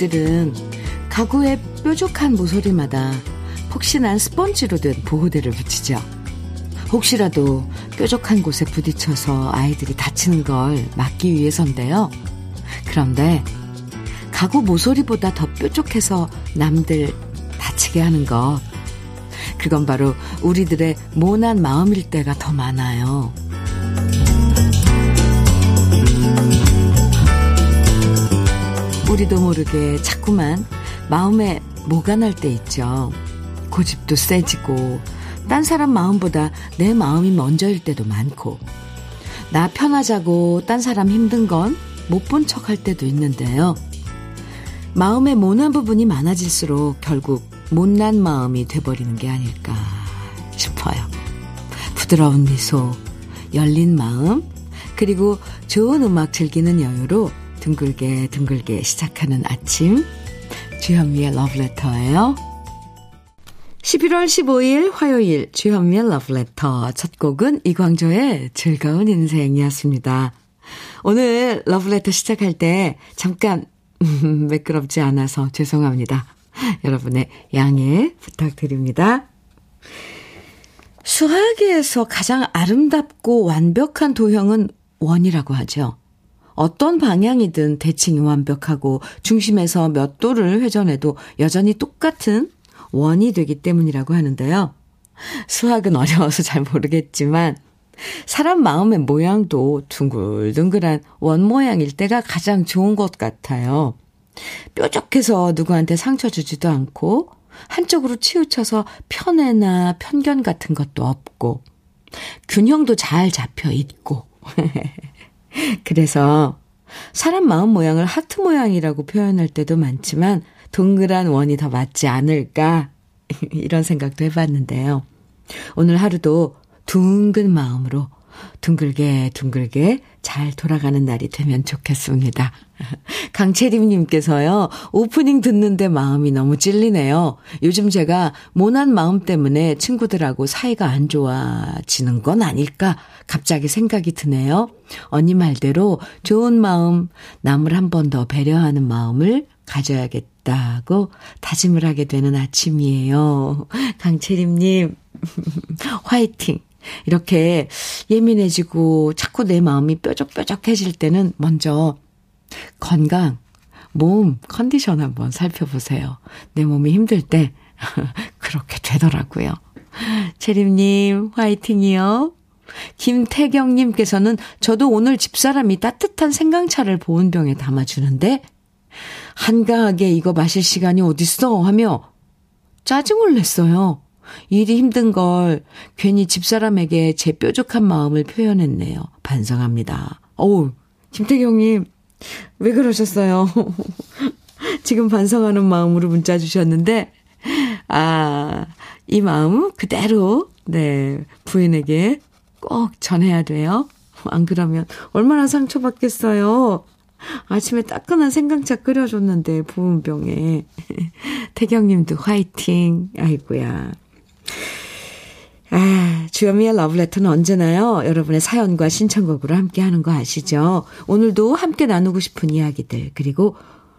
집들은 가구의 뾰족한 모서리마다 폭신한 스펀지로 된 보호대를 붙이죠. 혹시라도 뾰족한 곳에 부딪혀서 아이들이 다치는 걸 막기 위해서인데요. 그런데 가구 모서리보다 더 뾰족해서 남들 다치게 하는 것. 그건 바로 우리들의 모난 마음일 때가 더 많아요. 우리도 모르게 자꾸만 마음에 뭐가 날 때 있죠. 고집도 세지고, 딴 사람 마음보다 내 마음이 먼저일 때도 많고, 나 편하자고 딴 사람 힘든 건 못 본 척 할 때도 있는데요. 마음에 모난 부분이 많아질수록 결국 못난 마음이 돼버리는 게 아닐까 싶어요. 부드러운 미소, 열린 마음, 그리고 좋은 음악 즐기는 여유로 둥글게 둥글게 시작하는 아침 주현미의 러브레터예요. 11월 15일 화요일 주현미의 러브레터 첫 곡은 이광조의 즐거운 인생이었습니다. 오늘 러브레터 시작할 때 잠깐 매끄럽지 않아서 죄송합니다. 여러분의 양해 부탁드립니다. 수학에서 가장 아름답고 완벽한 도형은 원이라고 하죠. 어떤 방향이든 대칭이 완벽하고 중심에서 몇 도를 회전해도 여전히 똑같은 원이 되기 때문이라고 하는데요. 수학은 어려워서 잘 모르겠지만 사람 마음의 모양도 둥글둥글한 원 모양일 때가 가장 좋은 것 같아요. 뾰족해서 누구한테 상처 주지도 않고 한쪽으로 치우쳐서 편애나 편견 같은 것도 없고 균형도 잘 잡혀 있고 그래서 사람 마음 모양을 하트 모양이라고 표현할 때도 많지만 동그란 원이 더 맞지 않을까 이런 생각도 해봤는데요. 오늘 하루도 둥근 마음으로 둥글게 둥글게 잘 돌아가는 날이 되면 좋겠습니다. 강채림님께서요, 오프닝 듣는데 마음이 너무 찔리네요. 요즘 제가 모난 마음 때문에 친구들하고 사이가 안 좋아지는 건 아닐까 갑자기 생각이 드네요. 언니 말대로 좋은 마음, 남을 한 번 더 배려하는 마음을 가져야겠다고 다짐을 하게 되는 아침이에요. 강채림님, 화이팅! 이렇게 예민해지고 자꾸 내 마음이 뾰족뾰족해질 때는 먼저 건강, 몸 컨디션 한번 살펴보세요. 내 몸이 힘들 때 그렇게 되더라고요. 채림님 화이팅이요. 김태경님께서는 저도 오늘 집사람이 따뜻한 생강차를 보온병에 담아주는데 한가하게 이거 마실 시간이 어딨어 하며 짜증을 냈어요. 일이 힘든 걸 괜히 집사람에게 제 뾰족한 마음을 표현했네요. 반성합니다. 어우, 김태경님, 왜 그러셨어요? 지금 반성하는 마음으로 문자 주셨는데, 아, 이 마음 그대로, 네, 부인에게 꼭 전해야 돼요. 안 그러면 얼마나 상처받겠어요. 아침에 따끈한 생강차 끓여줬는데, 부은병에. 태경님도 화이팅. 아이고야. 아, 주현미의 러브레터는 언제나요? 여러분의 사연과 신청곡으로 함께 하는 거 아시죠? 오늘도 함께 나누고 싶은 이야기들, 그리고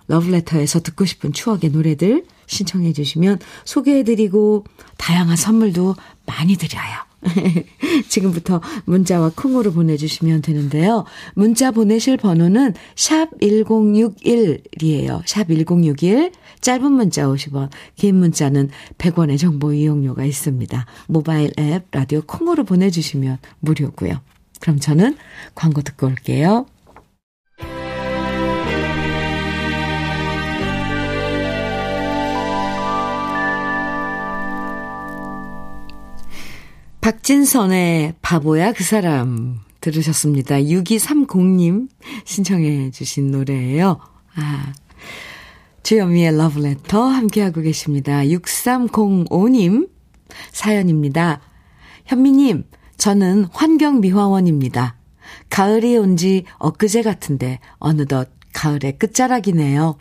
러브레터에서 듣고 싶은 추억의 노래들 신청해 주시면 소개해 드리고 다양한 선물도 많이 드려요. 지금부터 문자와 콩으로 보내주시면 되는데요. 문자 보내실 번호는 샵 1061이에요. 샵 1061. 짧은 문자 50원, 긴 문자는 100원의 정보 이용료가 있습니다. 모바일 앱, 라디오 콩으로 보내주시면 무료고요. 그럼 저는 광고 듣고 올게요. 박진선의 바보야 그 사람 들으셨습니다. 6230님 신청해 주신 노래예요. 아, 주현미의 러브레터 함께하고 계십니다. 6305님 사연입니다. 현미님, 저는 환경미화원입니다. 가을이 온 지 엊그제 같은데 어느덧 가을의 끝자락이네요.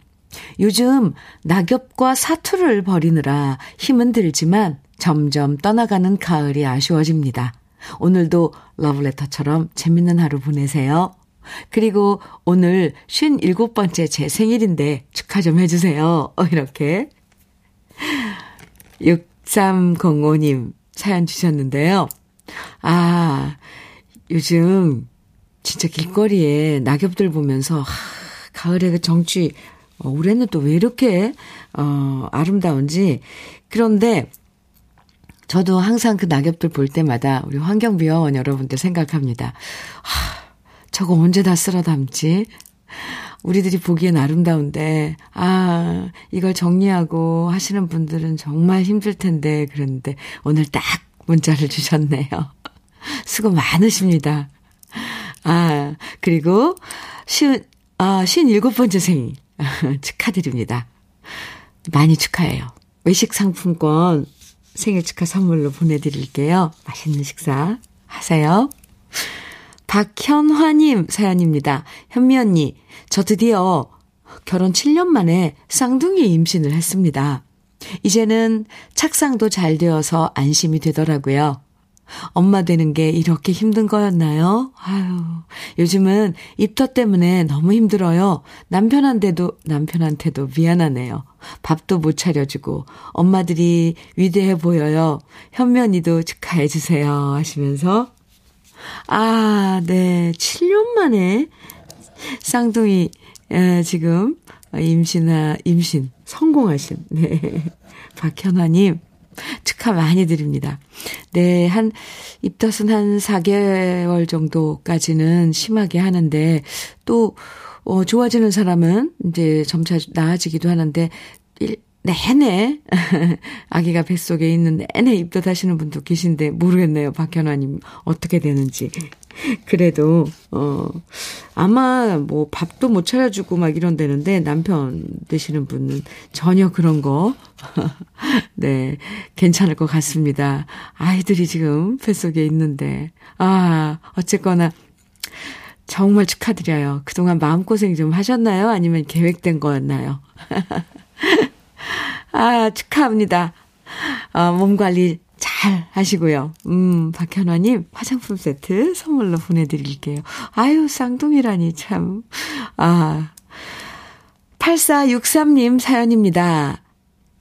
요즘 낙엽과 사투를 벌이느라 힘은 들지만 점점 떠나가는 가을이 아쉬워집니다. 오늘도 러브레터처럼 재밌는 하루 보내세요. 그리고 오늘 57번째 제 생일인데 축하 좀 해주세요. 어, 이렇게. 6305님 사연 주셨는데요. 아, 요즘 진짜 길거리에 낙엽들 보면서, 하, 가을의 그 정취, 어, 올해는 또 왜 이렇게, 어, 아름다운지. 그런데, 저도 항상 그 낙엽들 볼 때마다 우리 환경비화원 여러분들 생각합니다. 하, 저거 언제 다 쓸어 담지? 우리들이 보기엔 아름다운데, 아, 이걸 정리하고 하시는 분들은 정말 힘들 텐데, 그런데 오늘 딱 문자를 주셨네요. 수고 많으십니다. 아, 그리고 시, 아, 57번째 생일 축하드립니다. 많이 축하해요. 외식 상품권 생일 축하 선물로 보내드릴게요. 맛있는 식사 하세요. 박현화님 사연입니다. 현미 언니, 저 드디어 결혼 7년 만에 쌍둥이 임신을 했습니다. 이제는 착상도 잘 되어서 안심이 되더라고요. 엄마 되는 게 이렇게 힘든 거였나요? 아유, 요즘은 입터 때문에 너무 힘들어요. 남편한테도, 남편한테도 미안하네요. 밥도 못 차려주고, 엄마들이 위대해 보여요. 현면이도 축하해 주세요. 하시면서. 아, 네. 7년 만에 쌍둥이, 에, 지금 임신아, 임신 성공하신, 네. 박현화 님. 축하 많이 드립니다. 네, 한, 입덧은 한 4개월 정도까지는 심하게 하는데, 또, 어, 좋아지는 사람은 이제 점차 나아지기도 하는데, 일, 내내 아기가 뱃속에 있는 내내 입덧하시는 분도 계신데 모르겠네요. 박현아님 어떻게 되는지. 그래도 어 아마 뭐 밥도 못 차려주고 막 이런다는데 남편 되시는 분은 전혀 그런 거 네, 괜찮을 것 같습니다. 아이들이 지금 뱃속에 있는데. 아, 어쨌거나, 정말 축하드려요. 그동안 마음고생 좀 하셨나요? 아니면 계획된 거였나요? 아, 축하합니다. 어, 몸 관리 잘 하시고요. 음, 박현화님, 화장품 세트 선물로 보내드릴게요. 아유, 쌍둥이라니, 참. 아. 8463님 사연입니다.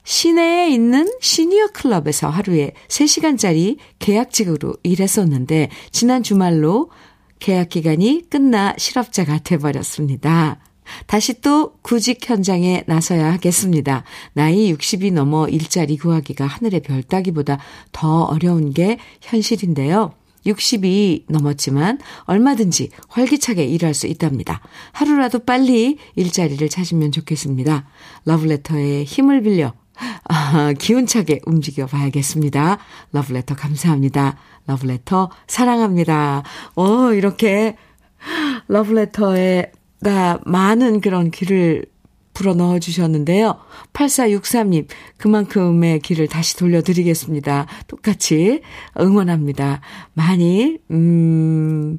시내에 있는 시니어 클럽에서 하루에 3시간짜리 계약직으로 일했었는데 지난 주말로 계약 기간이 끝나 실업자가 돼버렸습니다. 다시 또 구직 현장에 나서야 하겠습니다. 나이 60이 넘어 일자리 구하기가 하늘의 별 따기보다 더 어려운 게 현실인데요. 60이 넘었지만 얼마든지 활기차게 일할 수 있답니다. 하루라도 빨리 일자리를 찾으면 좋겠습니다. 러브레터의 힘을 빌려 아, 기운차게 움직여 봐야겠습니다. 러브레터 감사합니다. 러브레터 사랑합니다. 어, 이렇게 러브레터에가 많은 그런 길을 불어 넣어 주셨는데요. 8463님, 그만큼의 길을 다시 돌려드리겠습니다. 똑같이 응원합니다. 많이, 음,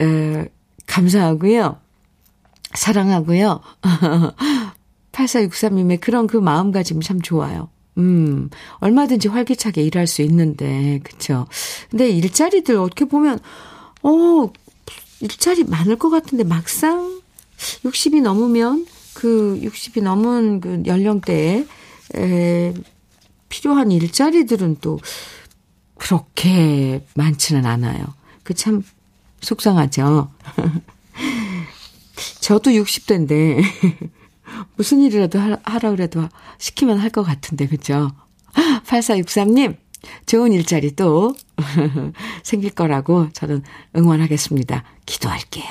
에, 감사하고요. 사랑하고요. 8463님의 그런 그 마음가짐 참 좋아요. 음, 얼마든지 활기차게 일할 수 있는데, 그쵸. 근데 일자리들 어떻게 보면, 어, 일자리 많을 것 같은데 막상 60이 넘으면 그 60이 넘은 그 연령대에 에, 필요한 일자리들은 또 그렇게 많지는 않아요. 그 참 속상하죠. 저도 60대인데 무슨 일이라도 하라 그래도 시키면 할 것 같은데, 그죠? 8463님, 좋은 일자리 또 생길 거라고 저는 응원하겠습니다. 기도할게요.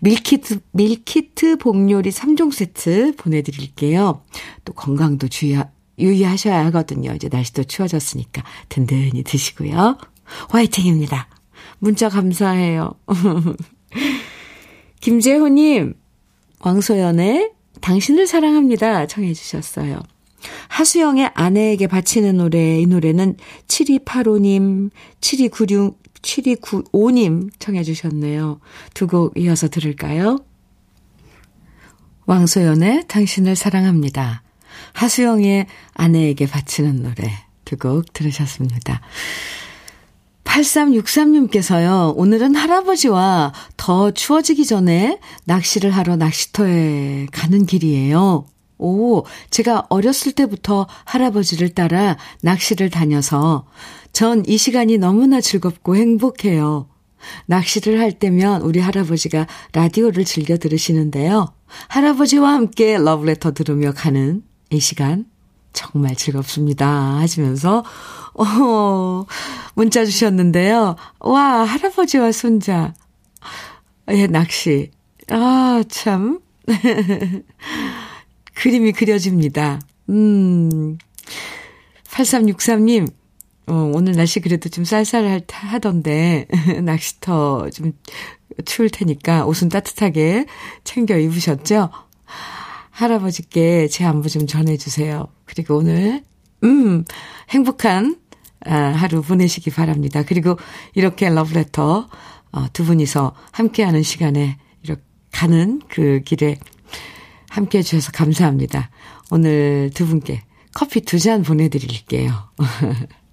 밀키트, 밀키트 복요리 3종 세트 보내드릴게요. 또 건강도 주의, 유의하셔야 하거든요. 이제 날씨도 추워졌으니까 든든히 드시고요. 화이팅입니다. 문자 감사해요. 김재호님, 왕소연의 당신을 사랑합니다. 청해 주셨어요. 하수영의 아내에게 바치는 노래, 이 노래는 7285님, 7296, 7295님 청해 주셨네요. 두 곡 이어서 들을까요? 왕소연의 당신을 사랑합니다. 하수영의 아내에게 바치는 노래 두 곡 들으셨습니다. 8363님께서요, 오늘은 할아버지와 더 추워지기 전에 낚시를 하러 낚시터에 가는 길이에요. 오, 제가 어렸을 때부터 할아버지를 따라 낚시를 다녀서 전 이 시간이 너무나 즐겁고 행복해요. 낚시를 할 때면 우리 할아버지가 라디오를 즐겨 들으시는데요. 할아버지와 함께 러브레터 들으며 가는 이 시간 정말 즐겁습니다. 하시면서, 어, 문자 주셨는데요. 와, 할아버지와 손자. 예, 낚시. 아, 참. 그림이 그려집니다. 음. 8363님, 어, 오늘 날씨 그래도 좀 쌀쌀하던데, 낚시터 좀 추울 테니까 옷은 따뜻하게 챙겨 입으셨죠? 할아버지께 제 안부 좀 전해주세요. 그리고 오늘, 음, 행복한 아, 하루 보내시기 바랍니다. 그리고 이렇게 러브레터 어, 두 분이서 함께하는 시간에 이렇게 가는 그 길에 함께 해주셔서 감사합니다. 오늘 두 분께 커피 두 잔 보내드릴게요.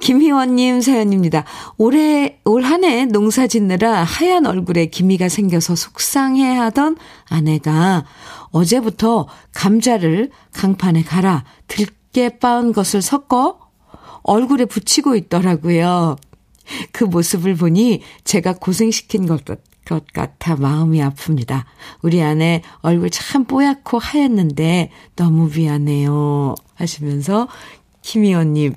김희원님 사연입니다. 올해, 올 한 해 농사 짓느라 하얀 얼굴에 기미가 생겨서 속상해 하던 아내가 어제부터 감자를 강판에 갈아 들깨 빻은 것을 섞어 얼굴에 붙이고 있더라고요. 그 모습을 보니 제가 고생시킨 것, 것 같아 마음이 아픕니다. 우리 아내 얼굴 참 뽀얗고 하얗는데 너무 미안해요. 하시면서 김희원님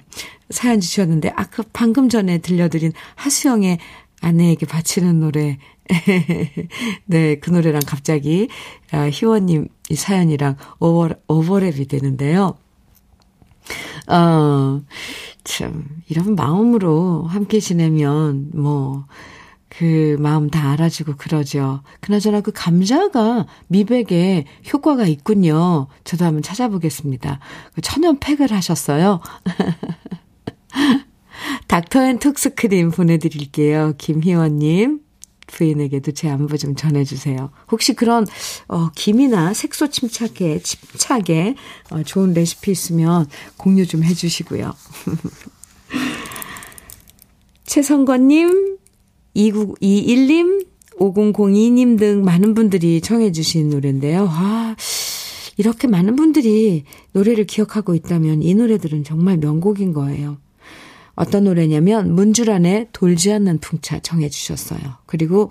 사연 주셨는데, 아까 그 방금 전에 들려드린 하수영의 아내에게 바치는 노래. 네, 그 노래랑 갑자기, 아, 희원님 이 사연이랑 오버, 오버랩이 되는데요. 어, 참, 이런 마음으로 함께 지내면, 뭐, 그 마음 다 알아주고 그러죠. 그나저나 그 감자가 미백에 효과가 있군요. 저도 한번 찾아보겠습니다. 그 천연 팩을 하셨어요. 닥터앤톡스 크림 보내드릴게요. 김희원님. 부인에게도 제 안부 좀 전해주세요. 혹시 그런, 어, 김이나 색소 침착에, 침착에, 어, 좋은 레시피 있으면 공유 좀 해주시고요. 최성권님, 2921님, 5002님 등 많은 분들이 청해주신 노래인데요. 아, 이렇게 많은 분들이 노래를 기억하고 있다면 이 노래들은 정말 명곡인 거예요. 어떤 노래냐면 문주란의 돌지 않는 풍차 정해 주셨어요. 그리고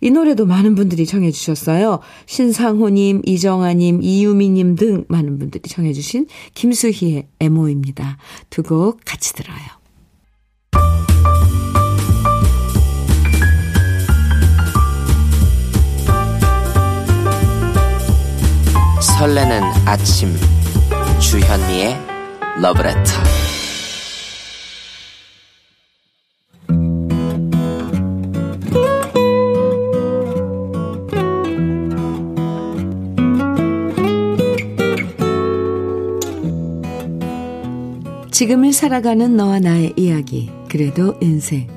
이 노래도 많은 분들이 정해 주셨어요. 신상호님, 이정아님, 이유미님 등 많은 분들이 정해 주신 김수희의 애모입니다. 두 곡 같이 들어요. 설레는 아침 주현미의 러브레터 지금을 살아가는 너와 나의 이야기, 그래도 인생.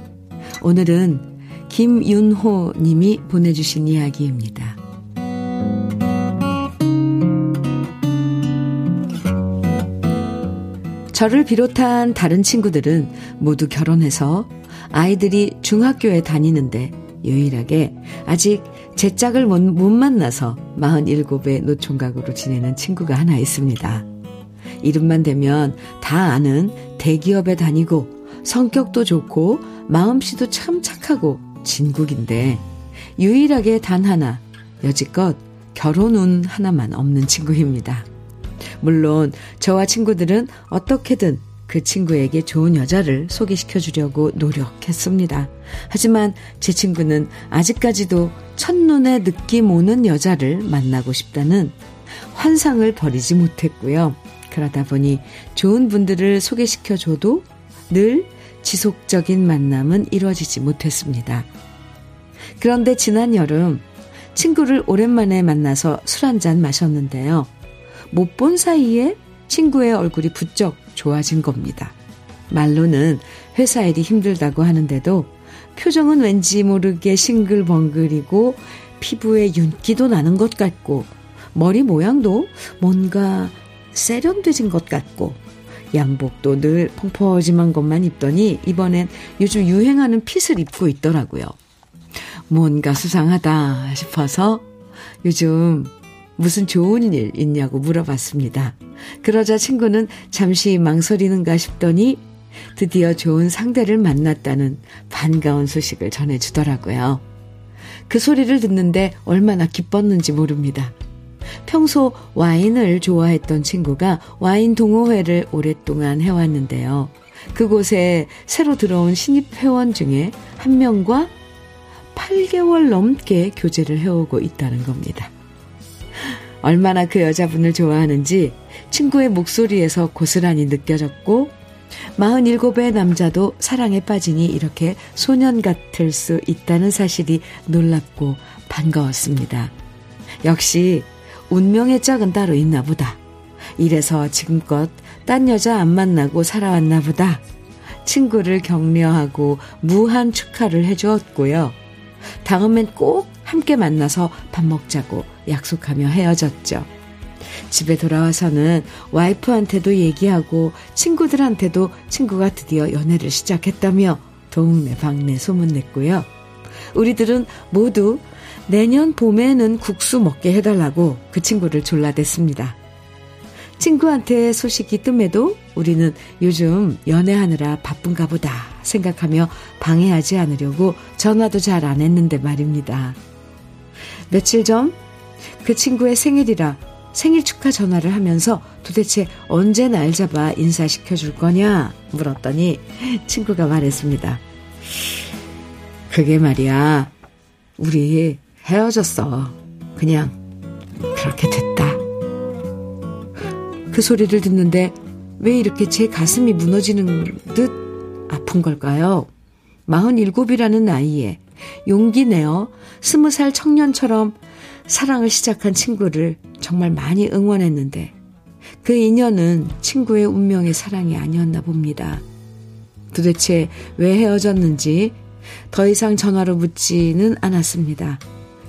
오늘은 김윤호 님이 보내주신 이야기입니다. 저를 비롯한 다른 친구들은 모두 결혼해서 아이들이 중학교에 다니는데 유일하게 아직 제 짝을 못, 못 만나서 47의 노총각으로 지내는 친구가 하나 있습니다. 이름만 되면 다 아는 대기업에 다니고 성격도 좋고 마음씨도 참 착하고 진국인데 유일하게 단 하나 여지껏 결혼 운 하나만 없는 친구입니다. 물론 저와 친구들은 어떻게든 그 친구에게 좋은 여자를 소개시켜 주려고 노력했습니다. 하지만 제 친구는 아직까지도 첫눈에 느낌 오는 여자를 만나고 싶다는 환상을 버리지 못했고요. 그러다 보니 좋은 분들을 소개시켜 줘도 늘 지속적인 만남은 이루어지지 못했습니다. 그런데 지난 여름 친구를 오랜만에 만나서 술 한 잔 마셨는데요. 못 본 사이에 친구의 얼굴이 부쩍 좋아진 겁니다. 말로는 회사 일이 힘들다고 하는데도 표정은 왠지 모르게 싱글벙글이고 피부에 윤기도 나는 것 같고 머리 모양도 뭔가 세련되진 것 같고 양복도 늘 펑퍼짐한 것만 입더니 이번엔 요즘 유행하는 핏을 입고 있더라고요. 뭔가 수상하다 싶어서 요즘 무슨 좋은 일 있냐고 물어봤습니다. 그러자 친구는 잠시 망설이는가 싶더니 드디어 좋은 상대를 만났다는 반가운 소식을 전해주더라고요. 그 소리를 듣는데 얼마나 기뻤는지 모릅니다. 평소 와인을 좋아했던 친구가 와인 동호회를 오랫동안 해왔는데요. 그곳에 새로 들어온 신입 회원 중에 한 명과 8개월 넘게 교제를 해오고 있다는 겁니다. 얼마나 그 여자분을 좋아하는지 친구의 목소리에서 고스란히 느껴졌고 47의 남자도 사랑에 빠지니 이렇게 소년 같을 수 있다는 사실이 놀랍고 반가웠습니다. 역시 운명의 짝은 따로 있나 보다. 이래서 지금껏 딴 여자 안 만나고 살아왔나 보다. 친구를 격려하고 무한 축하를 해주었고요. 다음엔 꼭 함께 만나서 밥 먹자고 약속하며 헤어졌죠. 집에 돌아와서는 와이프한테도 얘기하고 친구들한테도 친구가 드디어 연애를 시작했다며 동네 방네 소문냈고요. 우리들은 모두 내년 봄에는 국수 먹게 해달라고 그 친구를 졸라댔습니다. 친구한테 소식이 뜸해도 우리는 요즘 연애하느라 바쁜가 보다 생각하며 방해하지 않으려고 전화도 잘 안 했는데 말입니다. 며칠 전 그 친구의 생일이라 생일 축하 전화를 하면서 도대체 언제 날 잡아 인사시켜 줄 거냐 물었더니 친구가 말했습니다. 그게 말이야. 우리 헤어졌어. 그냥 그렇게 됐다. 그 소리를 듣는데 왜 이렇게 제 가슴이 무너지는 듯 아픈 걸까요? 47이라는 나이에 용기 내어 20살 청년처럼 사랑을 시작한 친구를 정말 많이 응원했는데 그 인연은 친구의 운명의 사랑이 아니었나 봅니다. 도대체 왜 헤어졌는지 더 이상 전화로 묻지는 않았습니다.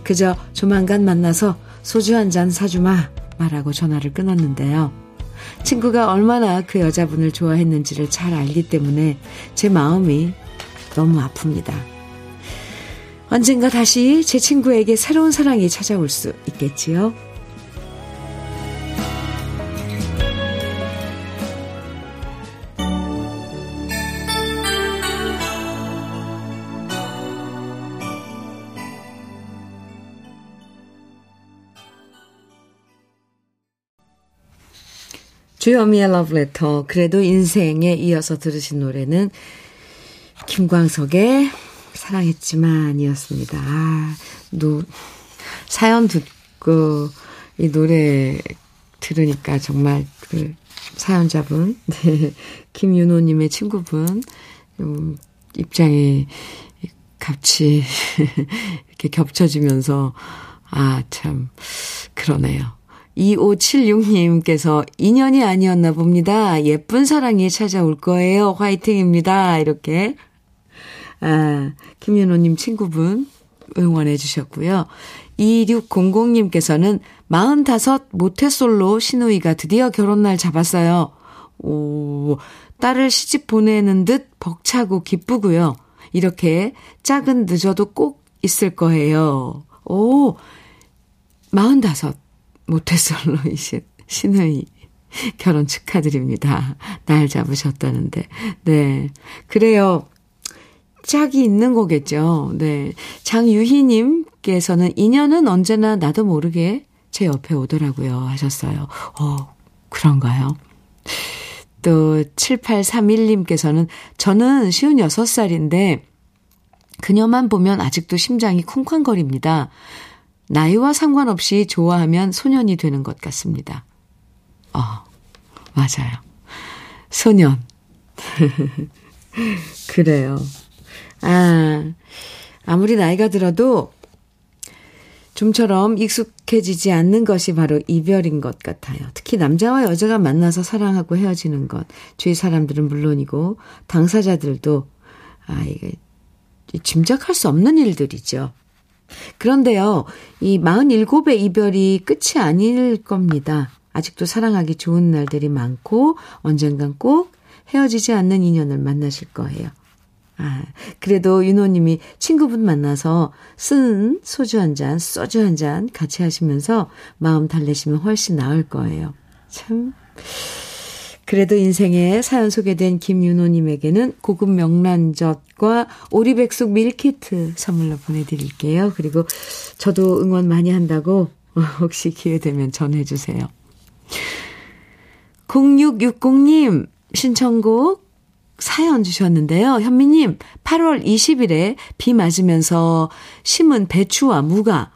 그저 조만간 만나서 소주 한 잔 사주마 말하고 전화를 끊었는데요. 친구가 얼마나 그 여자분을 좋아했는지를 잘 알기 때문에 제 마음이 너무 아픕니다. 언젠가 다시 제 친구에게 새로운 사랑이 찾아올 수 있겠지요. 주여미의 러브레터 그래도 인생에 이어서 들으신 노래는 김광석의 사랑했지만이었습니다. 아, 노, 사연 듣고 이 노래 들으니까 정말 그 사연자분, 네, 김윤호님의 친구분, 음, 입장이 같이 이렇게 겹쳐지면서, 아, 참, 그러네요. 2576님께서 인연이 아니었나 봅니다. 예쁜 사랑이 찾아올 거예요. 화이팅입니다. 이렇게. 아, 김윤호님 친구분 응원해 주셨고요. 2600님께서는 45 모태솔로 신우이가 드디어 결혼날 잡았어요. 오, 딸을 시집 보내는 듯 벅차고 기쁘고요. 이렇게 짝은 늦어도 꼭 있을 거예요. 오, 45 모태솔로 이신 신의 결혼 축하드립니다. 날 잡으셨다는데. 네. 그래요. 짝이 있는 거겠죠. 네. 장유희님께서는 인연은 언제나 나도 모르게 제 옆에 오더라고요. 하셨어요. 어, 그런가요? 또 7831님께서는 저는 56살인데 그녀만 보면 아직도 심장이 쿵쾅거립니다. 나이와 상관없이 좋아하면 소년이 되는 것 같습니다. 어, 맞아요. 소년. 그래요. 아, 아무리 나이가 들어도 좀처럼 익숙해지지 않는 것이 바로 이별인 것 같아요. 특히 남자와 여자가 만나서 사랑하고 헤어지는 것. 주위 사람들은 물론이고, 당사자들도, 아, 이게, 짐작할 수 없는 일들이죠. 그런데요, 이 47의 이별이 끝이 아닐 겁니다. 아직도 사랑하기 좋은 날들이 많고 언젠간 꼭 헤어지지 않는 인연을 만나실 거예요. 아, 그래도 윤호님이 친구분 만나서 쓴 소주 한 잔, 소주 한 잔 같이 하시면서 마음 달래시면 훨씬 나을 거예요. 참. 그래도 인생에 사연 소개된 김윤호님에게는 고급 명란젓과 오리백숙 밀키트 선물로 보내드릴게요. 그리고 저도 응원 많이 한다고 혹시 기회 되면 전해주세요. 0660님 신청곡 사연 주셨는데요. 현미님, 8월 20일에 비 맞으면서 심은 배추와 무가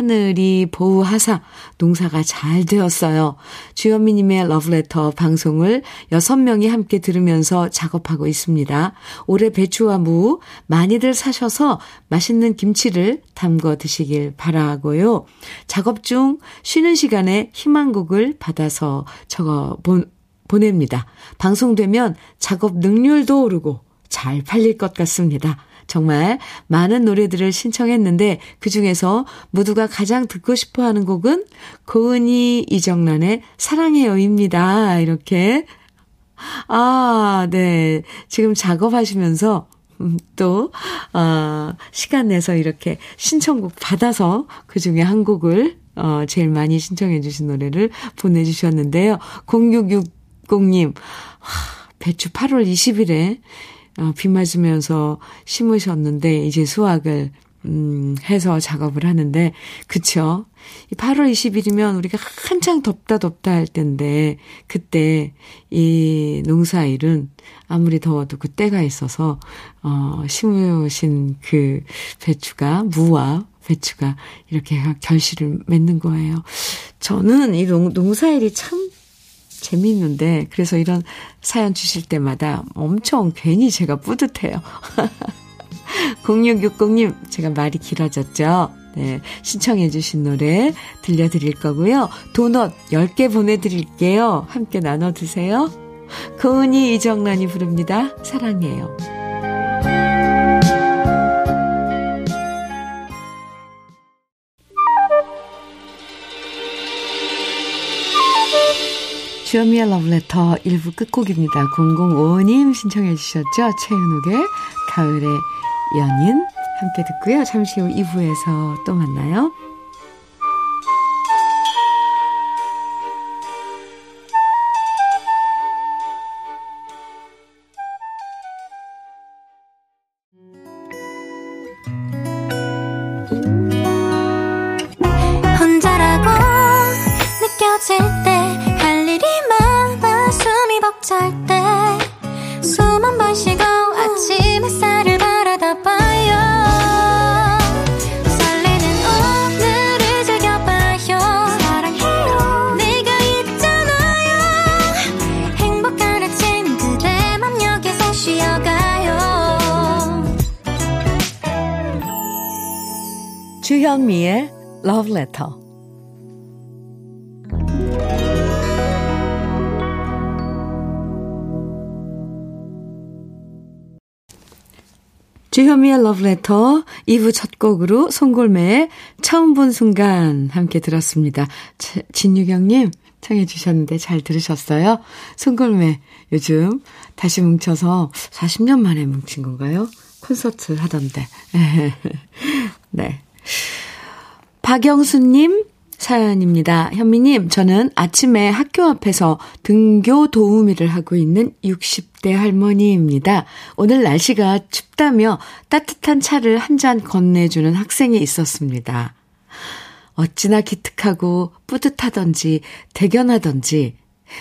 하늘이 보우하사 농사가 잘 되었어요. 주현미님의 러브레터 방송을 6명이 함께 들으면서 작업하고 있습니다. 올해 배추와 무 많이들 사셔서 맛있는 김치를 담궈 드시길 바라고요. 작업 중 쉬는 시간에 희망곡을 받아서 적어 본, 보냅니다. 방송되면 작업 능률도 오르고 잘 팔릴 것 같습니다. 정말 많은 노래들을 신청했는데 그 중에서 모두가 가장 듣고 싶어 하는 곡은 고은이 이정란의 사랑해요입니다. 이렇게. 아, 네. 지금 작업하시면서 음, 또, 어, 시간 내서 이렇게 신청곡 받아서 그 중에 한 곡을, 어, 제일 많이 신청해주신 노래를 보내주셨는데요. 0660님, 배추 8월 20일에 어, 비 맞으면서 심으셨는데 이제 수확을 음, 해서 작업을 하는데, 그쵸? 8월 20일이면 우리가 한창 덥다 덥다 할 텐데, 그때 이 농사일은 아무리 더워도 그 때가 있어서, 어, 심으신 그 배추가, 무와 배추가 이렇게 결실을 맺는 거예요. 저는 이 농, 농사일이 참 재미있는데, 그래서 이런 사연 주실 때마다 엄청 괜히 제가 뿌듯해요. 0660님, 제가 말이 길어졌죠? 네, 신청해 주신 노래 들려드릴 거고요. 도넛 10개 보내드릴게요. 함께 나눠 드세요. 고은이 이정란이 부릅니다. 사랑해요. 주현미의 러브레터 1부 끝곡입니다. 005님 신청해 주셨죠? 최은옥의 가을의 연인 함께 듣고요. 잠시 후 2부에서 또 만나요. 주현미의 Love Letter. 주현미의 Love Letter 2부 첫 곡으로 송골매의 처음 본 순간 함께 들었습니다. 진유경님 청해 주셨는데 잘 들으셨어요? 송골매 요즘 다시 뭉쳐서 40년 만에 뭉친 건가요? 콘서트 하던데. 네. 박영수님 사연입니다. 현미님, 저는 아침에 학교 앞에서 등교 도우미를 하고 있는 60대 할머니입니다. 오늘 날씨가 춥다며 따뜻한 차를 한 잔 건네주는 학생이 있었습니다. 어찌나 기특하고 뿌듯하던지 대견하던지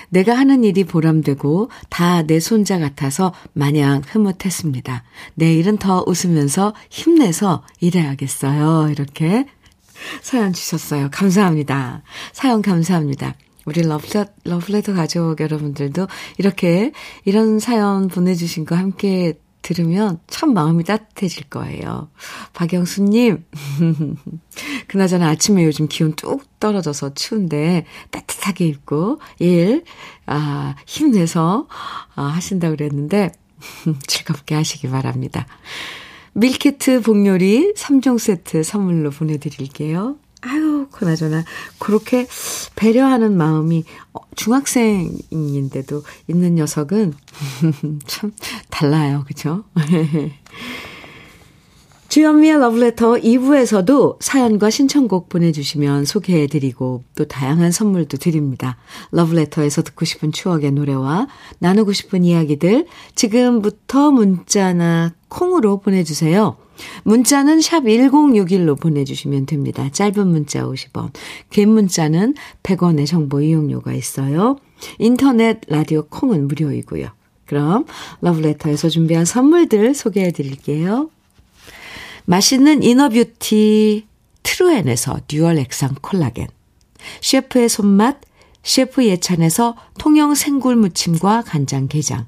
내가 하는 일이 보람되고 다 내 손자 같아서 마냥 흐뭇했습니다. 내일은 더 웃으면서 힘내서 일해야겠어요. 이렇게 사연 주셨어요. 감사합니다. 사연 감사합니다. 우리 러브레, 러브레터 가족 여러분들도 이렇게 이런 사연 보내주신 거 함께 들으면 참 마음이 따뜻해질 거예요. 박영수님, 그나저나 아침에 요즘 기온 뚝 떨어져서 추운데 따뜻하게 입고 일, 아, 힘내서 아, 하신다고 그랬는데 즐겁게 하시기 바랍니다. 밀키트 복요리 3종 세트 선물로 보내드릴게요. 아유, 그나저나 그렇게 배려하는 마음이 어, 중학생인데도 있는 녀석은 참 달라요. 그죠? 주현미의 러브레터 2부에서도 사연과 신청곡 보내주시면 소개해드리고 또 다양한 선물도 드립니다. 러브레터에서 듣고 싶은 추억의 노래와 나누고 싶은 이야기들 지금부터 문자나 콩으로 보내주세요. 문자는 샵 1061로 보내주시면 됩니다. 짧은 문자 50원, 긴 문자는 100원의 정보 이용료가 있어요. 인터넷 라디오 콩은 무료이고요. 그럼 러브레터에서 준비한 선물들 소개해 드릴게요. 맛있는 inner beauty 트루엔에서 dual 액상 콜라겐 셰프의 손맛 셰프 예찬에서 통영 생굴 무침과 간장 게장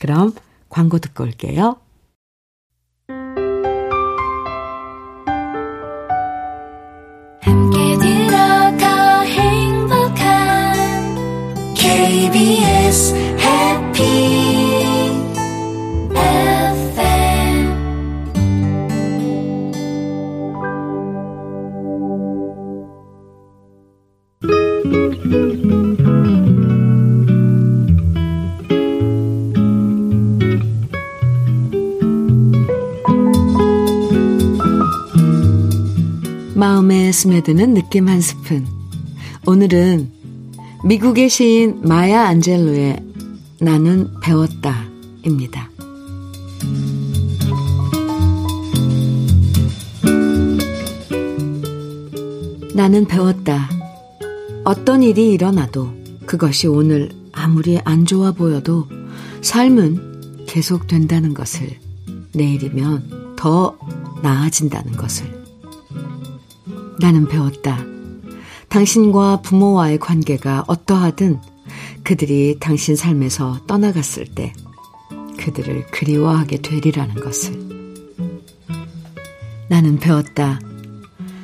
그럼 광고 듣고 올게요. KBS 마음에 스며드는 느낌 한 스푼. 오늘은 미국의 시인 마야 안젤로의 나는 배웠다 입니다. 나는 배웠다. 어떤 일이 일어나도 그것이 오늘 아무리 안 좋아 보여도 삶은 계속된다는 것을 내일이면 더 나아진다는 것을 나는 배웠다. 당신과 부모와의 관계가 어떠하든 그들이 당신 삶에서 떠나갔을 때 그들을 그리워하게 되리라는 것을. 나는 배웠다.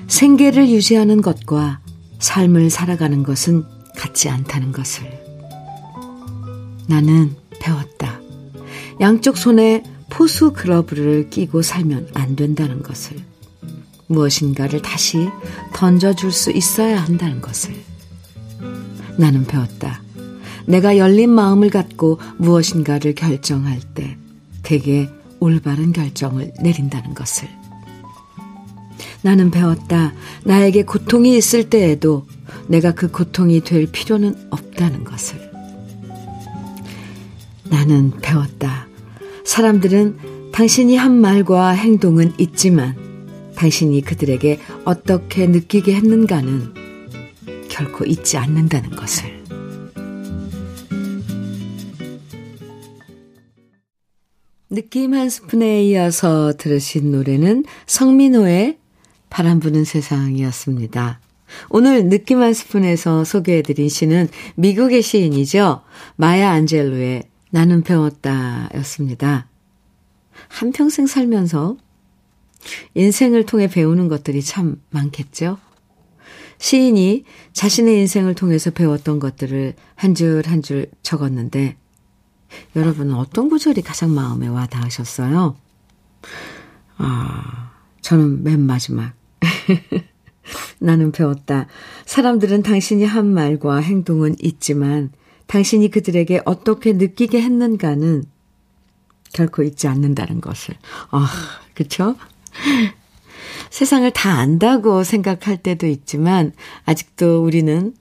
생계를 유지하는 것과 삶을 살아가는 것은 같지 않다는 것을. 나는 배웠다. 양쪽 손에 포수 글러브를 끼고 살면 안 된다는 것을. 무엇인가를 다시 던져줄 수 있어야 한다는 것을. 나는 배웠다. 내가 열린 마음을 갖고 무엇인가를 결정할 때 되게 올바른 결정을 내린다는 것을. 나는 배웠다. 나에게 고통이 있을 때에도 내가 그 고통이 될 필요는 없다는 것을. 나는 배웠다. 사람들은 당신이 한 말과 행동은 있지만 당신이 그들에게 어떻게 느끼게 했는가는 결코 잊지 않는다는 것을. 느낌 한 스푼에 이어서 들으신 노래는 성민호의 바람 부는 세상이었습니다. 오늘 느낌 한 스푼에서 소개해드린 시는 미국의 시인이죠. 마야 안젤로의 나는 배웠다 였습니다. 한평생 살면서 인생을 통해 배우는 것들이 참 많겠죠? 시인이 자신의 인생을 통해서 배웠던 것들을 한줄 한 줄 적었는데 여러분은 어떤 구절이 가장 마음에 와 닿으셨어요? 아, 저는 맨 마지막. 나는 배웠다. 사람들은 당신이 한 말과 행동은 있지만 당신이 그들에게 어떻게 느끼게 했는가는 결코 잊지 않는다는 것을. 아, 그쵸? 세상을 다 안다고 생각할 때도 있지만 아직도 우리는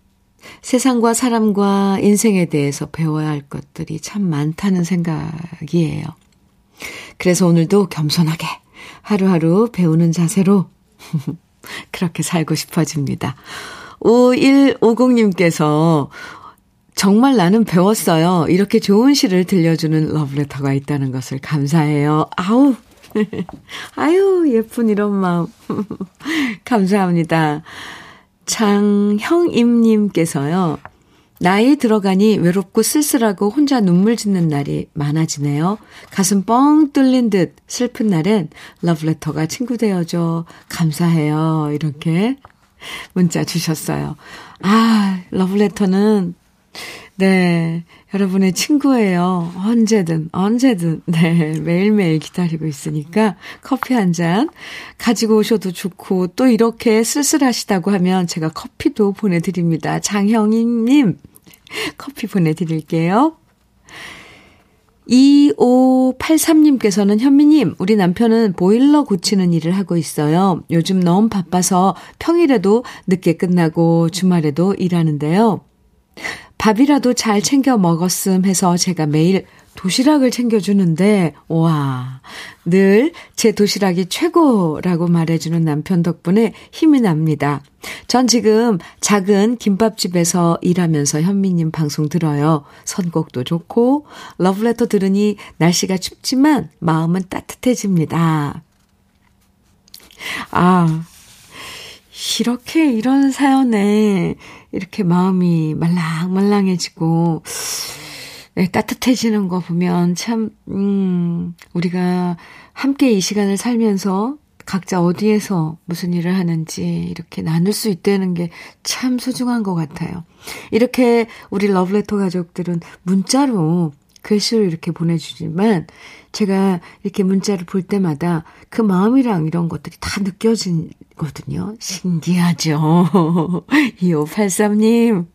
세상과 사람과 인생에 대해서 배워야 할 것들이 참 많다는 생각이에요. 그래서 오늘도 겸손하게 하루하루 배우는 자세로 그렇게 살고 싶어집니다. 5150님께서 정말 나는 배웠어요. 이렇게 좋은 시를 들려주는 러브레터가 있다는 것을 감사해요. 아우, 아유, 예쁜 이런 마음. 감사합니다. 장형임님께서요. 나이 들어가니 외롭고 쓸쓸하고 혼자 눈물 짓는 날이 많아지네요. 가슴 뻥 뚫린 듯 슬픈 날엔 러브레터가 친구 되어줘. 감사해요. 이렇게 문자 주셨어요. 아, 러브레터는, 네, 여러분의 친구예요. 언제든, 언제든, 네, 매일매일 기다리고 있으니까 커피 한 잔 가지고 오셔도 좋고, 또 이렇게 쓸쓸하시다고 하면 제가 커피도 보내드립니다. 장형희님, 커피 보내드릴게요. 2583님께서는 현미님, 우리 남편은 보일러 고치는 일을 하고 있어요. 요즘 너무 바빠서 평일에도 늦게 끝나고 주말에도 일하는데요. 밥이라도 잘 챙겨 먹었음 해서 제가 매일 도시락을 챙겨주는데, 와, 늘 제 도시락이 최고라고 말해주는 남편 덕분에 힘이 납니다. 전 지금 작은 김밥집에서 일하면서 현미님 방송 들어요. 선곡도 좋고, 러브레터 들으니 날씨가 춥지만 마음은 따뜻해집니다. 아, 이렇게 이런 사연에 이렇게 마음이 말랑말랑해지고, 네, 따뜻해지는 거 보면 참, 음, 우리가 함께 이 시간을 살면서 각자 어디에서 무슨 일을 하는지 이렇게 나눌 수 있다는 게 참 소중한 것 같아요. 이렇게 우리 러브레터 가족들은 문자로 글씨를 이렇게 보내주지만 제가 이렇게 문자를 볼 때마다 그 마음이랑 이런 것들이 다 느껴지거든요. 신기하죠. 2583님,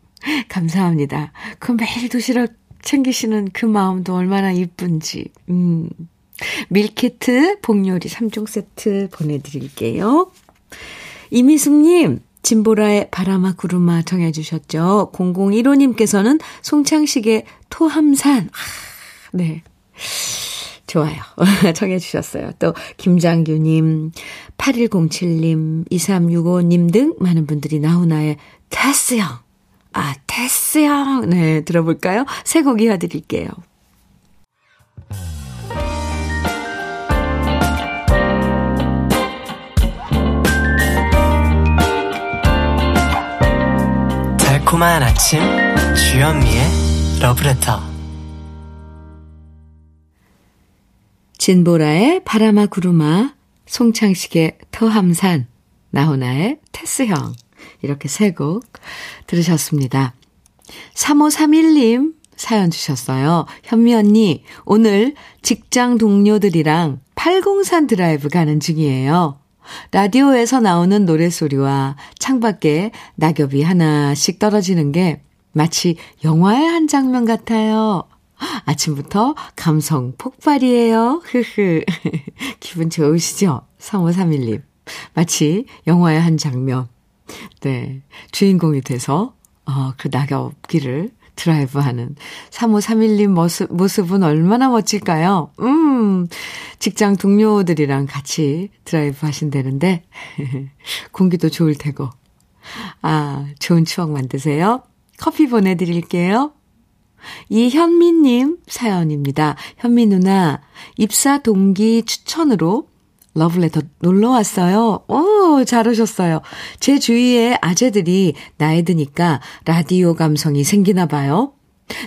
감사합니다. 그 매일 도시락 챙기시는 그 마음도 얼마나 이쁜지. 음. 밀키트 복요리 3종 세트 보내드릴게요. 이미숙님, 진보라의 바람아 구름아 정해 주셨죠. 0015님께서는 송창식의 토함산. 아, 네. 좋아요. 정해 주셨어요. 또, 김장규 님, 8107님, 2365님 등 많은 분들이 나훈아의 테스 형. 아, 테스 형. 네, 들어볼까요? 새 곡 이어 드릴게요. 달콤한 아침 주현미의 러브레터 진보라의 바람아 구름아 송창식의 터함산 나훈아의 테스형 이렇게 세 곡 들으셨습니다. 3531님 사연 주셨어요. 현미 언니 오늘 직장 동료들이랑 팔공산 드라이브 가는 중이에요. 라디오에서 나오는 노래소리와 창밖에 낙엽이 하나씩 떨어지는 게 마치 영화의 한 장면 같아요. 아침부터 감성 폭발이에요. 흐흐. 기분 좋으시죠? 3531님. 마치 영화의 한 장면. 네. 주인공이 돼서, 어, 그 낙엽길을 드라이브 하는 3531님 모습, 모습은 얼마나 멋질까요? 음, 직장 동료들이랑 같이 드라이브 하신다는데, 공기도 좋을 테고. 아, 좋은 추억 만드세요. 커피 보내드릴게요. 이현미님 사연입니다. 현미 누나, 입사 동기 추천으로 러브레터 놀러 왔어요. 오, 잘 오셨어요. 제 주위에 아재들이 나이 드니까 라디오 감성이 생기나 봐요.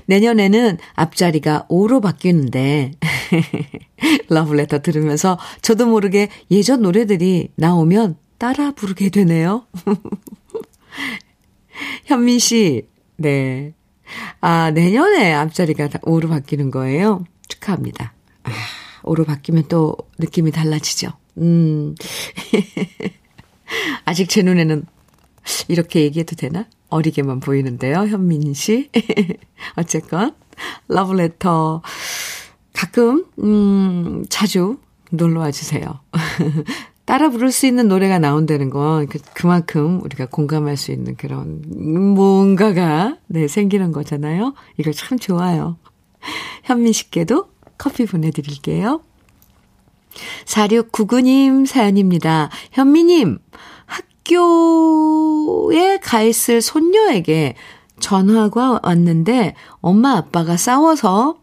내년에는 앞자리가 5로 바뀌는데, 러브레터 들으면서 저도 모르게 예전 노래들이 나오면 따라 부르게 되네요. 현민 씨, 네. 아, 내년에 앞자리가 오로 바뀌는 거예요. 축하합니다. 아, 오로 바뀌면 또 느낌이 달라지죠. 음. 아직 제 눈에는 이렇게 얘기해도 되나? 어리게만 보이는데요, 현민 씨. 어쨌건, 러브레터. 가끔, 음, 자주 놀러 와 주세요. 따라 부를 수 있는 노래가 나온다는 건 그, 그만큼 우리가 공감할 수 있는 그런 뭔가가 네, 생기는 거잖아요. 이거 참 좋아요. 현민 씨께도 커피 보내드릴게요. 4699님 사연입니다. 현미님, 학교에 가 있을 손녀에게 전화가 왔는데 엄마 아빠가 싸워서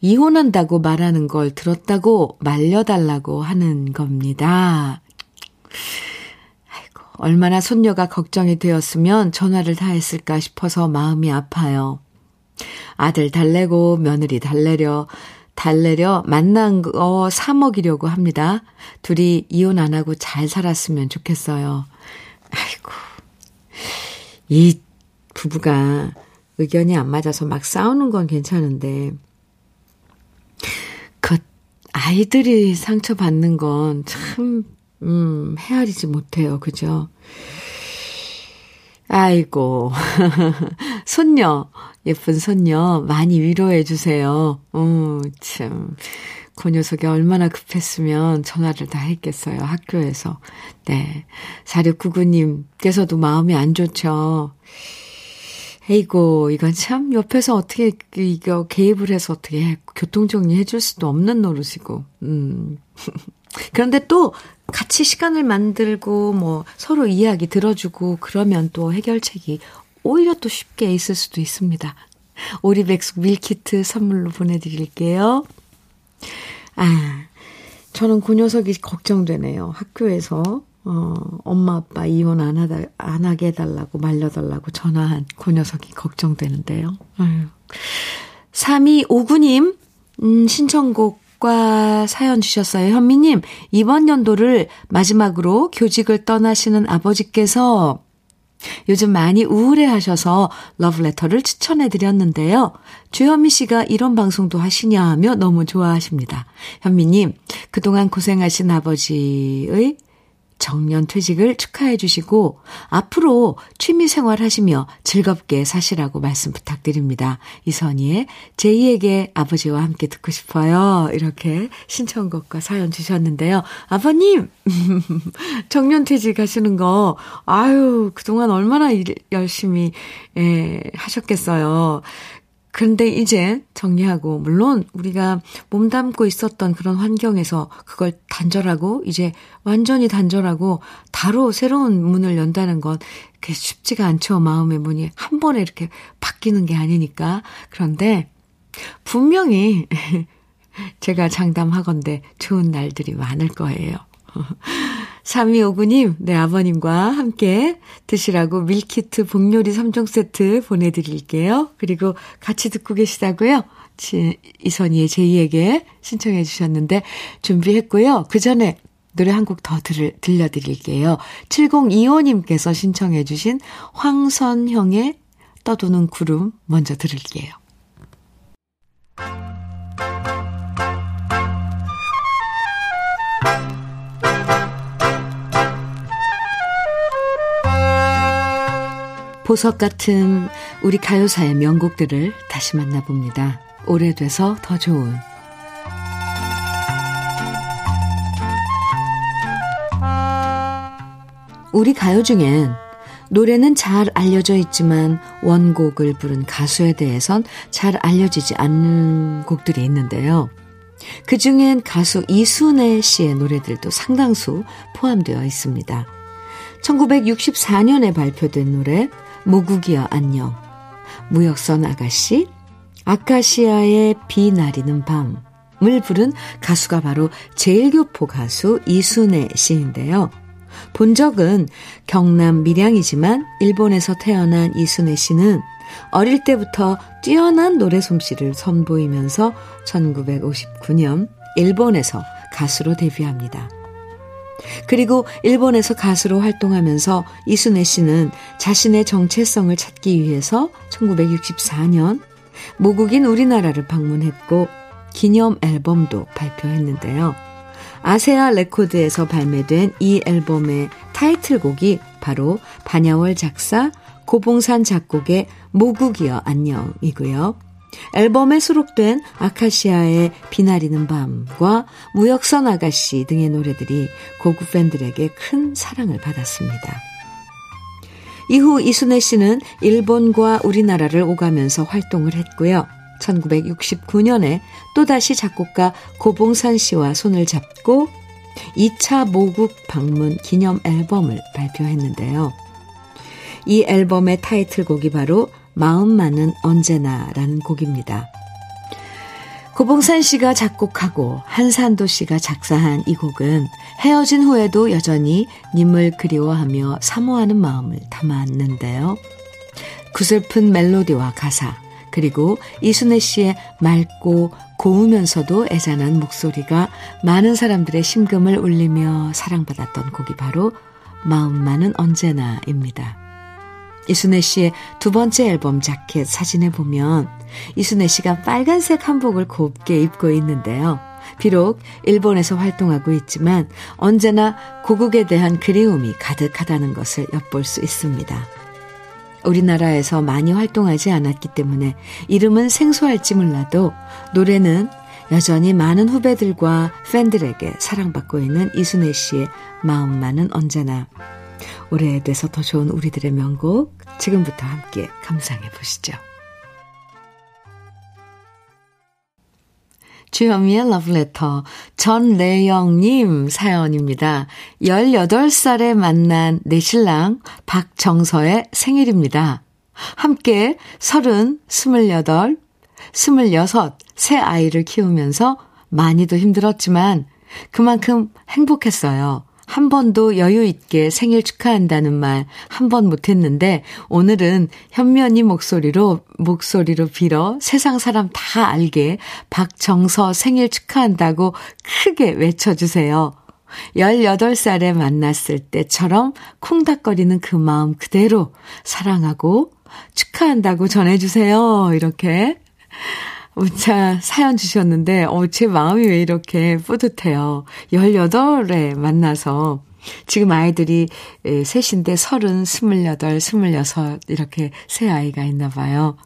이혼한다고 말하는 걸 들었다고 말려달라고 하는 겁니다. 아이고, 얼마나 손녀가 걱정이 되었으면 전화를 다 했을까 싶어서 마음이 아파요. 아들 달래고 며느리 달래려 달래려 만난 거 사 먹이려고 합니다. 둘이 이혼 안 하고 잘 살았으면 좋겠어요. 아이고. 이 부부가 의견이 안 맞아서 막 싸우는 건 괜찮은데, 그, 아이들이 상처받는 건 참, 음, 헤아리지 못해요. 그죠? 아이고. 손녀, 예쁜 손녀, 많이 위로해 주세요. 어, 참. 그 녀석이 얼마나 급했으면 전화를 다 했겠어요. 학교에서. 네. 4699님께서도 마음이 안 좋죠. 에이고, 이건 참 옆에서 어떻게, 이거 개입을 해서 어떻게 교통정리 해줄 수도 없는 노릇이고, 음. 그런데 또 같이 시간을 만들고 뭐 서로 이야기 들어주고 그러면 또 해결책이 오히려 또 쉽게 있을 수도 있습니다. 오리백숙 밀키트 선물로 보내드릴게요. 아, 저는 그 녀석이 걱정되네요. 학교에서, 어, 엄마 아빠 이혼 안 하다, 안 하게 해달라고 말려달라고 전화한 그 녀석이 걱정되는데요. 아유. 3259님, 음, 신청곡 과 사연 주셨어요. 현미님, 이번 연도를 마지막으로 교직을 떠나시는 아버지께서 요즘 많이 우울해 하셔서 러브레터를 추천해 드렸는데요. 주현미 씨가 이런 방송도 하시냐 하며 너무 좋아하십니다. 현미님, 그동안 고생하신 아버지의 정년 퇴직을 축하해 주시고 앞으로 취미 생활 하시며 즐겁게 사시라고 말씀 부탁드립니다. 이선희의 제2에게 아버지와 함께 듣고 싶어요. 이렇게 신청곡과 사연 주셨는데요. 아버님 정년 퇴직하시는 거 아유 그동안 얼마나 일, 열심히 예, 하셨겠어요. 그런데 이제 정리하고, 물론 우리가 몸담고 있었던 그런 환경에서 그걸 단절하고, 이제 완전히 단절하고, 바로 새로운 문을 연다는 건 그게 쉽지가 않죠. 마음의 문이 한 번에 이렇게 바뀌는 게 아니니까. 그런데 분명히 제가 장담하건대 좋은 날들이 많을 거예요. 3259님, 네, 아버님과 함께 드시라고 밀키트 복요리 3종 세트 보내드릴게요. 그리고 같이 듣고 계시다고요? 이선희의 제2에게 신청해 주셨는데 준비했고요. 그 전에 노래 한 곡 더 들려드릴게요. 7025님께서 신청해 주신 황선형의 떠도는 구름 먼저 들을게요. 보석 같은 우리 가요사의 명곡들을 다시 만나봅니다. 오래돼서 더 좋은 우리 가요 중엔 노래는 잘 알려져 있지만 원곡을 부른 가수에 대해선 잘 알려지지 않는 곡들이 있는데요. 그 중엔 가수 이순애 씨의 노래들도 상당수 포함되어 있습니다. 1964년에 발표된 노래 모국이여 안녕, 무역선 아가씨, 아카시아의 비 나리는 밤을 부른 가수가 바로 제일교포 가수 이순애 씨인데요. 본적은 경남 밀양이지만 일본에서 태어난 이순애 씨는 어릴 때부터 뛰어난 노래 솜씨를 선보이면서 1959년 일본에서 가수로 데뷔합니다. 그리고 일본에서 가수로 활동하면서 이순애 씨는 자신의 정체성을 찾기 위해서 1964년 모국인 우리나라를 방문했고 기념 앨범도 발표했는데요. 아세아 레코드에서 발매된 이 앨범의 타이틀곡이 바로 반야월 작사, 고봉산 작곡의 모국이여 안녕이고요. 앨범에 수록된 아카시아의 비나리는 밤과 무역선 아가씨 등의 노래들이 고국 팬들에게 큰 사랑을 받았습니다. 이후 이순애 씨는 일본과 우리나라를 오가면서 활동을 했고요. 1969년에 또다시 작곡가 고봉산 씨와 손을 잡고 2차 모국 방문 기념 앨범을 발표했는데요. 이 앨범의 타이틀곡이 바로 마음만은 언제나라는 곡입니다. 고봉산 씨가 작곡하고 한산도 씨가 작사한 이 곡은 헤어진 후에도 여전히 님을 그리워하며 사모하는 마음을 담았는데요. 구슬픈 멜로디와 가사, 그리고 이순애 씨의 맑고 고우면서도 애잔한 목소리가 많은 사람들의 심금을 울리며 사랑받았던 곡이 바로 마음만은 언제나입니다. 이순애 씨의 두 번째 앨범 자켓 사진에 보면 이순애 씨가 빨간색 한복을 곱게 입고 있는데요. 비록 일본에서 활동하고 있지만 언제나 고국에 대한 그리움이 가득하다는 것을 엿볼 수 있습니다. 우리나라에서 많이 활동하지 않았기 때문에 이름은 생소할지 몰라도 노래는 여전히 많은 후배들과 팬들에게 사랑받고 있는 이순애 씨의 마음만은 언제나 오래돼서 더 좋은 우리들의 명곡 지금부터 함께 감상해 보시죠. 주현미의 러브레터 전래영님 사연입니다. 18살에 만난 내 신랑 박정서의 생일입니다. 함께 30, 28, 26, 새 아이를 키우면서 많이도 힘들었지만 그만큼 행복했어요. 한 번도 여유 있게 생일 축하한다는 말 한 번 못했는데 오늘은 현면이 목소리로 목소리로 빌어 세상 사람 다 알게 박정서 생일 축하한다고 크게 외쳐주세요. 18살에 만났을 때처럼 콩닥거리는 그 마음 그대로 사랑하고 축하한다고 전해주세요. 이렇게 문자 사연 주셨는데, 어, 제 마음이 왜 이렇게 뿌듯해요. 18에 만나서, 지금 아이들이 셋인데 30, 28, 26 이렇게 세 아이가 있나 봐요.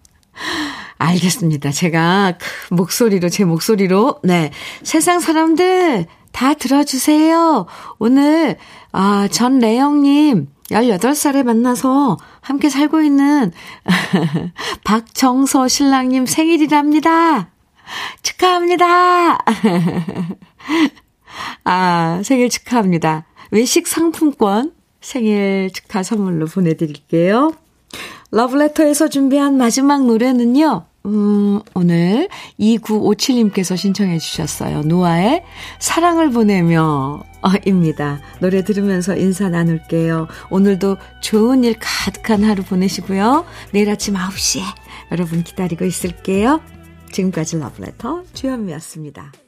알겠습니다. 제가 목소리로, 제 목소리로, 네. 세상 사람들 다 들어주세요. 오늘, 아, 전래영님, 18살에 만나서 함께 살고 있는 박정서 신랑님 생일이랍니다. 축하합니다. 아, 생일 축하합니다. 외식 상품권 생일 축하 선물로 보내드릴게요. 러브레터에서 준비한 마지막 노래는요. 음, 오늘 2957님께서 신청해 주셨어요. 노아의 사랑을 보내며 어, 입니다. 노래 들으면서 인사 나눌게요. 오늘도 좋은 일 가득한 하루 보내시고요. 내일 아침 9시에 여러분 기다리고 있을게요. 지금까지 러브레터 주현미였습니다.